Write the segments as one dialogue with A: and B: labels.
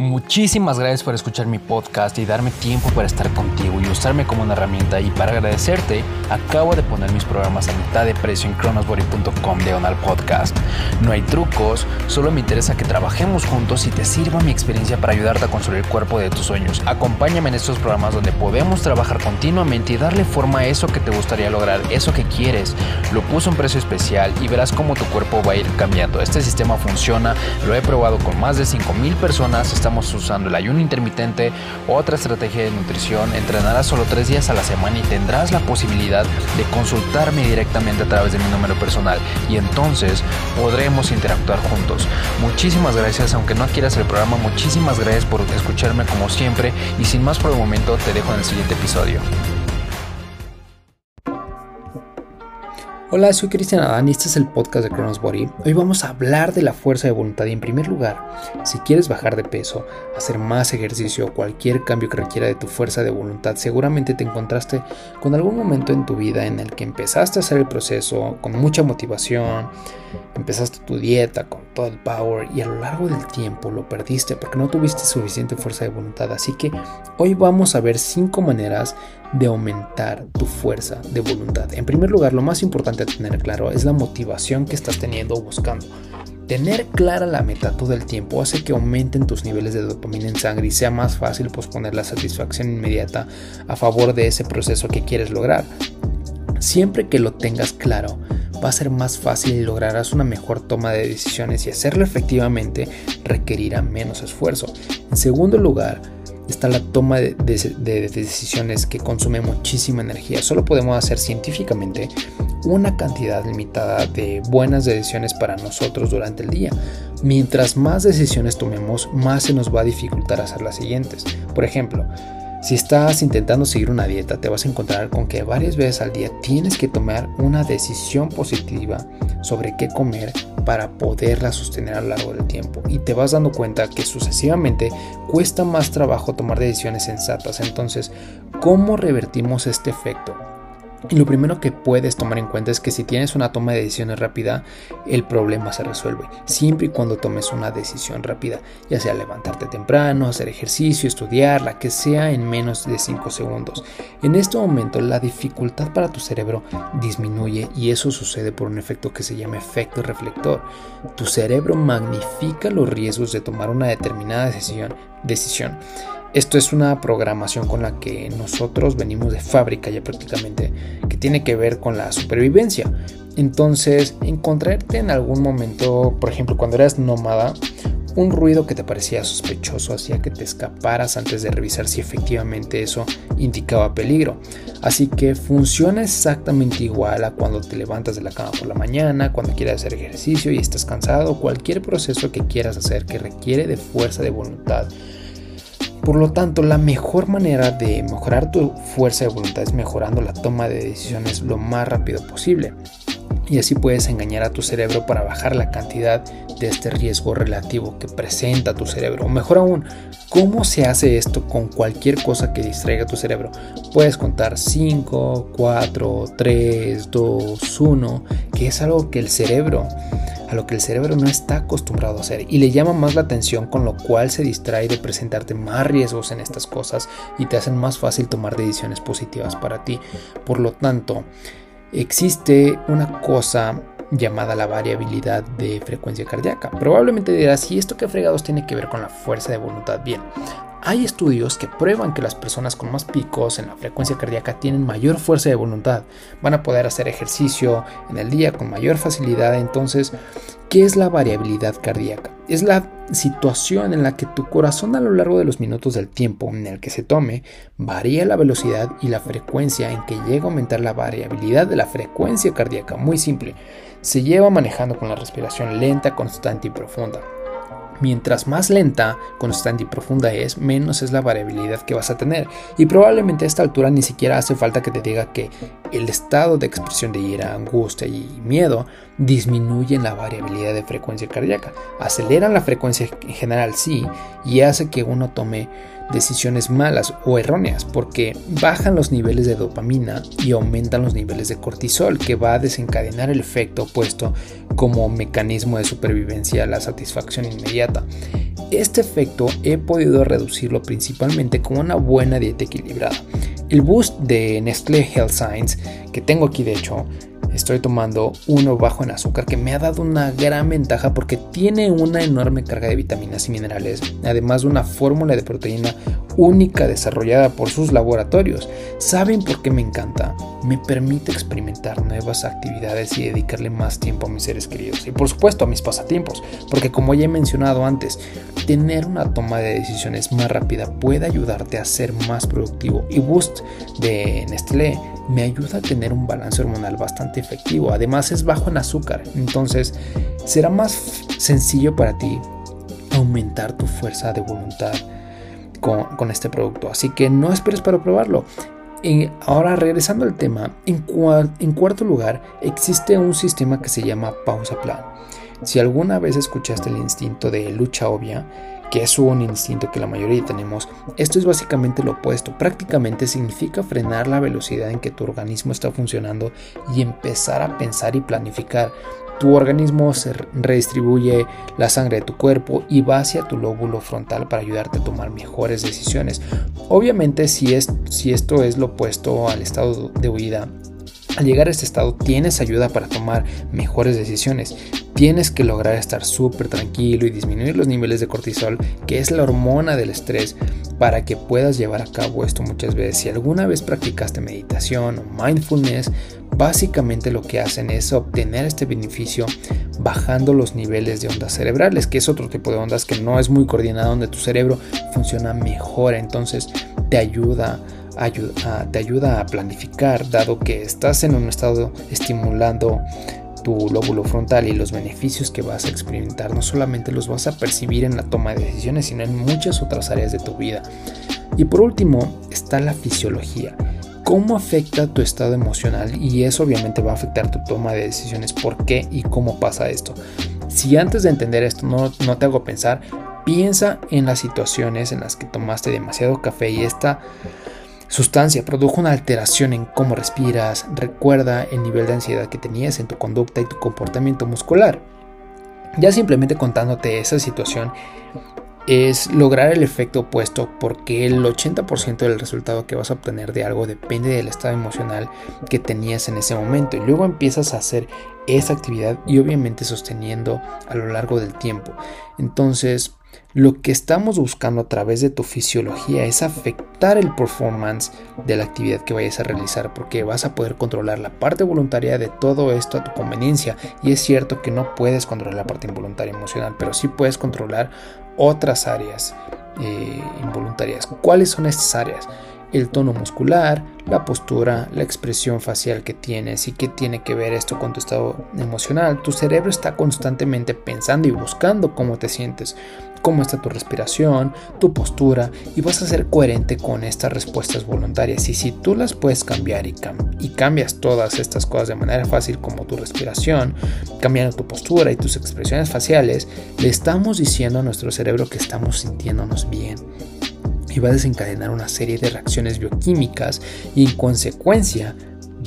A: Muchísimas gracias por escuchar mi podcast y darme tiempo para estar contigo y usarme como una herramienta. Y para agradecerte, acabo de poner mis programas a mitad de precio en chronosbody.com diagonal podcast. No hay trucos, solo me interesa que trabajemos juntos y te sirva mi experiencia para ayudarte a construir el cuerpo de tus sueños. Acompáñame en estos programas donde podemos trabajar continuamente y darle forma a eso que te gustaría lograr, eso que quieres. Lo puse a un precio especial y verás cómo tu cuerpo va a ir cambiando. Este sistema funciona, lo he probado con más de 5000 personas estamos usando el ayuno intermitente, otra estrategia de nutrición, entrenarás solo tres días a la semana y tendrás la posibilidad de consultarme directamente a través de mi número personal y entonces podremos interactuar juntos. Muchísimas gracias, aunque no quieras el programa, muchísimas gracias por escucharme como siempre y sin más por el momento te dejo en el siguiente episodio.
B: Hola, soy Cristian Adán y este es el podcast de Cronos Body. Hoy vamos a hablar de la fuerza de voluntad y en primer lugar, si quieres bajar de peso, hacer más ejercicio o cualquier cambio que requiera de tu fuerza de voluntad, seguramente te encontraste con algún momento en tu vida en el que empezaste a hacer el proceso con mucha motivación, empezaste tu dieta con todo el power y a lo largo del tiempo lo perdiste porque no tuviste suficiente fuerza de voluntad. Así que hoy vamos a ver cinco maneras de aumentar tu fuerza de voluntad. En primer lugar, lo más importante a tener claro es la motivación que estás teniendo o buscando. Tener clara la meta todo el tiempo hace que aumenten tus niveles de dopamina en sangre y sea más fácil posponer la satisfacción inmediata a favor de ese proceso que quieres lograr. Siempre que lo tengas claro, va a ser más fácil y lograrás una mejor toma de decisiones y hacerlo efectivamente requerirá menos esfuerzo. En segundo lugar, está la toma de, decisiones que consume muchísima energía. Solo podemos hacer científicamente una cantidad limitada de buenas decisiones para nosotros durante el día. Mientras más decisiones tomemos, más se nos va a dificultar hacer las siguientes. Por ejemplo, si estás intentando seguir una dieta, te vas a encontrar con que varias veces al día tienes que tomar una decisión positiva sobre qué comer para poderla sostener a lo largo del tiempo. Y te vas dando cuenta que sucesivamente cuesta más trabajo tomar decisiones sensatas. Entonces, ¿cómo revertimos este efecto? Lo primero que puedes tomar en cuenta es que si tienes una toma de decisiones rápida, el problema se resuelve. Siempre y cuando tomes una decisión rápida, ya sea levantarte temprano, hacer ejercicio, estudiar, la que sea en menos de 5 segundos. En este momento la dificultad para tu cerebro disminuye y eso sucede por un efecto que se llama efecto reflector. Tu cerebro magnifica los riesgos de tomar una determinada decisión esto es una programación con la que nosotros venimos de fábrica ya prácticamente, que tiene que ver con la supervivencia. Entonces, encontrarte en algún momento, por ejemplo, cuando eras nómada, un ruido que te parecía sospechoso hacía que te escaparas antes de revisar si efectivamente eso indicaba peligro. Así que funciona exactamente igual a cuando te levantas de la cama por la mañana, cuando quieres hacer ejercicio y estás cansado, cualquier proceso que quieras hacer que requiere de fuerza de voluntad por lo tanto, la mejor manera de mejorar tu fuerza de voluntad es mejorando la toma de decisiones lo más rápido posible. Y así puedes engañar a tu cerebro para bajar la cantidad de este riesgo relativo que presenta tu cerebro. O mejor aún, ¿cómo se hace esto con cualquier cosa que distraiga tu cerebro? Puedes contar 5, 4, 3, 2, 1, que es algo que el cerebro a lo que el cerebro no está acostumbrado a hacer y le llama más la atención con lo cual se distrae de presentarte más riesgos en estas cosas y te hacen más fácil tomar decisiones positivas para ti. Por lo tanto, existe una cosa llamada la variabilidad de frecuencia cardíaca. Probablemente dirás, ¿y esto qué fregados tiene que ver con la fuerza de voluntad? Bien, hay estudios que prueban que las personas con más picos en la frecuencia cardíaca tienen mayor fuerza de voluntad, van a poder hacer ejercicio en el día con mayor facilidad. Entonces, ¿qué es la variabilidad cardíaca? Es la situación en la que tu corazón a lo largo de los minutos del tiempo en el que se tome varía la velocidad y la frecuencia en que llega a aumentar la variabilidad de la frecuencia cardíaca. Muy simple, se lleva manejando con la respiración lenta, constante y profunda. Mientras más lenta, constante y profunda es, menos es la variabilidad que vas a tener. Y probablemente a esta altura ni siquiera hace falta que te diga que el estado de expresión de ira, angustia y miedo disminuyen la variabilidad de frecuencia cardíaca. Aceleran la frecuencia en general, sí, y hace que uno tome decisiones malas o erróneas porque bajan los niveles de dopamina y aumentan los niveles de cortisol que va a desencadenar el efecto opuesto como mecanismo de supervivencia la satisfacción inmediata. Este efecto he podido reducirlo principalmente con una buena dieta equilibrada. El boost de Nestlé Health Science, que tengo aquí de hecho, estoy tomando uno bajo en azúcar que me ha dado una gran ventaja porque tiene una enorme carga de vitaminas y minerales, además de una fórmula de proteína única desarrollada por sus laboratorios. ¿Saben por qué me encanta? Me permite experimentar nuevas actividades y dedicarle más tiempo a mis seres queridos y por supuesto a mis pasatiempos, porque como ya he mencionado antes, tener una toma de decisiones más rápida puede ayudarte a ser más productivo y Boost de Nestlé me ayuda a tener un balance hormonal bastante efectivo. Además es bajo en azúcar, entonces será más sencillo para ti aumentar tu fuerza de voluntad con, este producto. Así que no esperes para probarlo. Y ahora regresando al tema, en, cuarto lugar existe un sistema que se llama pausa plan. Si alguna vez escuchaste el instinto de lucha obvia, que es un instinto que la mayoría tenemos, esto es básicamente lo opuesto. Prácticamente significa frenar la velocidad en que tu organismo está funcionando y empezar a pensar y planificar. Tu organismo se redistribuye la sangre de tu cuerpo y va hacia tu lóbulo frontal para ayudarte a tomar mejores decisiones. Obviamente si, es, si esto es lo opuesto al estado de huida, al llegar a este estado tienes ayuda para tomar mejores decisiones. Tienes que lograr estar súper tranquilo y disminuir los niveles de cortisol, que es la hormona del estrés, para que puedas llevar a cabo esto muchas veces. Si alguna vez practicaste meditación o mindfulness, básicamente lo que hacen es obtener este beneficio bajando los niveles de ondas cerebrales, que es otro tipo de ondas que no es muy coordinado, donde tu cerebro funciona mejor, entonces te ayuda te ayuda a planificar, dado que estás en un estado estimulando tu lóbulo frontal y los beneficios que vas a experimentar no solamente los vas a percibir en la toma de decisiones, sino en muchas otras áreas de tu vida. Y por último está la fisiología. ¿Cómo afecta tu estado emocional? Y eso obviamente va a afectar tu toma de decisiones. ¿Por qué y cómo pasa esto? Si antes de entender esto no, no te hago pensar, piensa en las situaciones en las que tomaste demasiado café y esta sustancia produjo una alteración en cómo respiras, recuerda el nivel de ansiedad que tenías en tu conducta y tu comportamiento muscular. Ya simplemente contándote esa situación es lograr el efecto opuesto porque el 80% del resultado que vas a obtener de algo depende del estado emocional que tenías en ese momento y luego empiezas a hacer esa actividad y obviamente sosteniendo a lo largo del tiempo. Entonces, lo que estamos buscando a través de tu fisiología es afectar el performance de la actividad que vayas a realizar porque vas a poder controlar la parte voluntaria de todo esto a tu conveniencia y es cierto que no puedes controlar la parte involuntaria emocional pero sí puedes controlar otras áreas eh, involuntarias. ¿Cuáles son estas áreas? el tono muscular, la postura, la expresión facial que tienes y qué tiene que ver esto con tu estado emocional. Tu cerebro está constantemente pensando y buscando cómo te sientes, cómo está tu respiración, tu postura y vas a ser coherente con estas respuestas voluntarias. Y si tú las puedes cambiar y, y cambias todas estas cosas de manera fácil como tu respiración, cambiando tu postura y tus expresiones faciales, le estamos diciendo a nuestro cerebro que estamos sintiéndonos bien y va a desencadenar una serie de reacciones bioquímicas y en consecuencia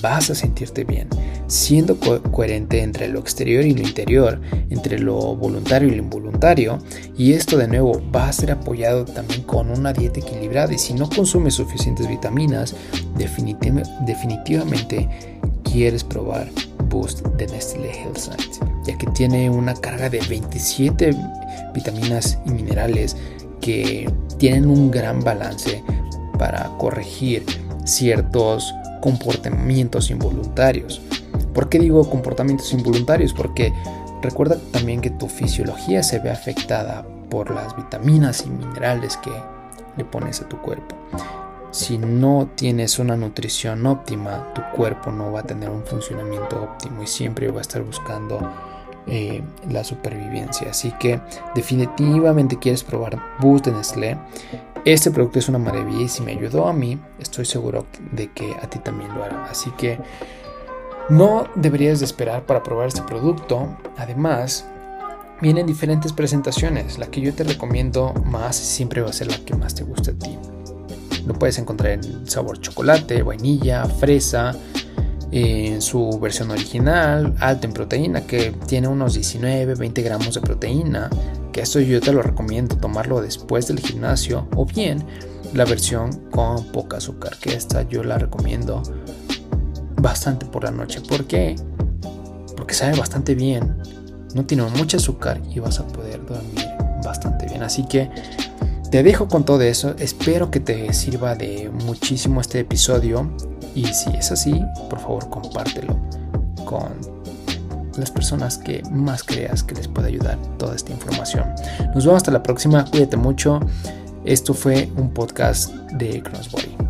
B: vas a sentirte bien, siendo coherente entre lo exterior y lo interior, entre lo voluntario y lo involuntario, y esto de nuevo va a ser apoyado también con una dieta equilibrada y si no consumes suficientes vitaminas, definitivamente quieres probar Boost de Nestlé Health Science, ya que tiene una carga de 27 vitaminas y minerales que tienen un gran balance para corregir ciertos comportamientos involuntarios. ¿Por qué digo comportamientos involuntarios? Porque recuerda también que tu fisiología se ve afectada por las vitaminas y minerales que le pones a tu cuerpo. Si no tienes una nutrición óptima, tu cuerpo no va a tener un funcionamiento óptimo y siempre va a estar buscando eh, la supervivencia. Así que definitivamente quieres probar Boost de Nestlé. Este producto es una maravilla y si me ayudó a mí, estoy seguro de que a ti también lo hará. Así que no deberías de esperar para probar este producto. Además, vienen diferentes presentaciones. La que yo te recomiendo más siempre va a ser la que más te guste a ti. Lo puedes encontrar en sabor chocolate, vainilla, fresa, en su versión original, alto en proteína, que tiene unos 19-20 gramos de proteína, que esto yo te lo recomiendo tomarlo después del gimnasio, o bien la versión con poca azúcar, que esta yo la recomiendo bastante por la noche. ¿Por qué? Porque sabe bastante bien, no tiene mucho azúcar y vas a poder dormir bastante bien. Así que te dejo con todo eso, espero que te sirva de muchísimo este episodio y si es así, por favor compártelo con las personas que más creas que les pueda ayudar toda esta información. Nos vemos hasta la próxima, cuídate mucho. Esto fue un podcast de Crossbody.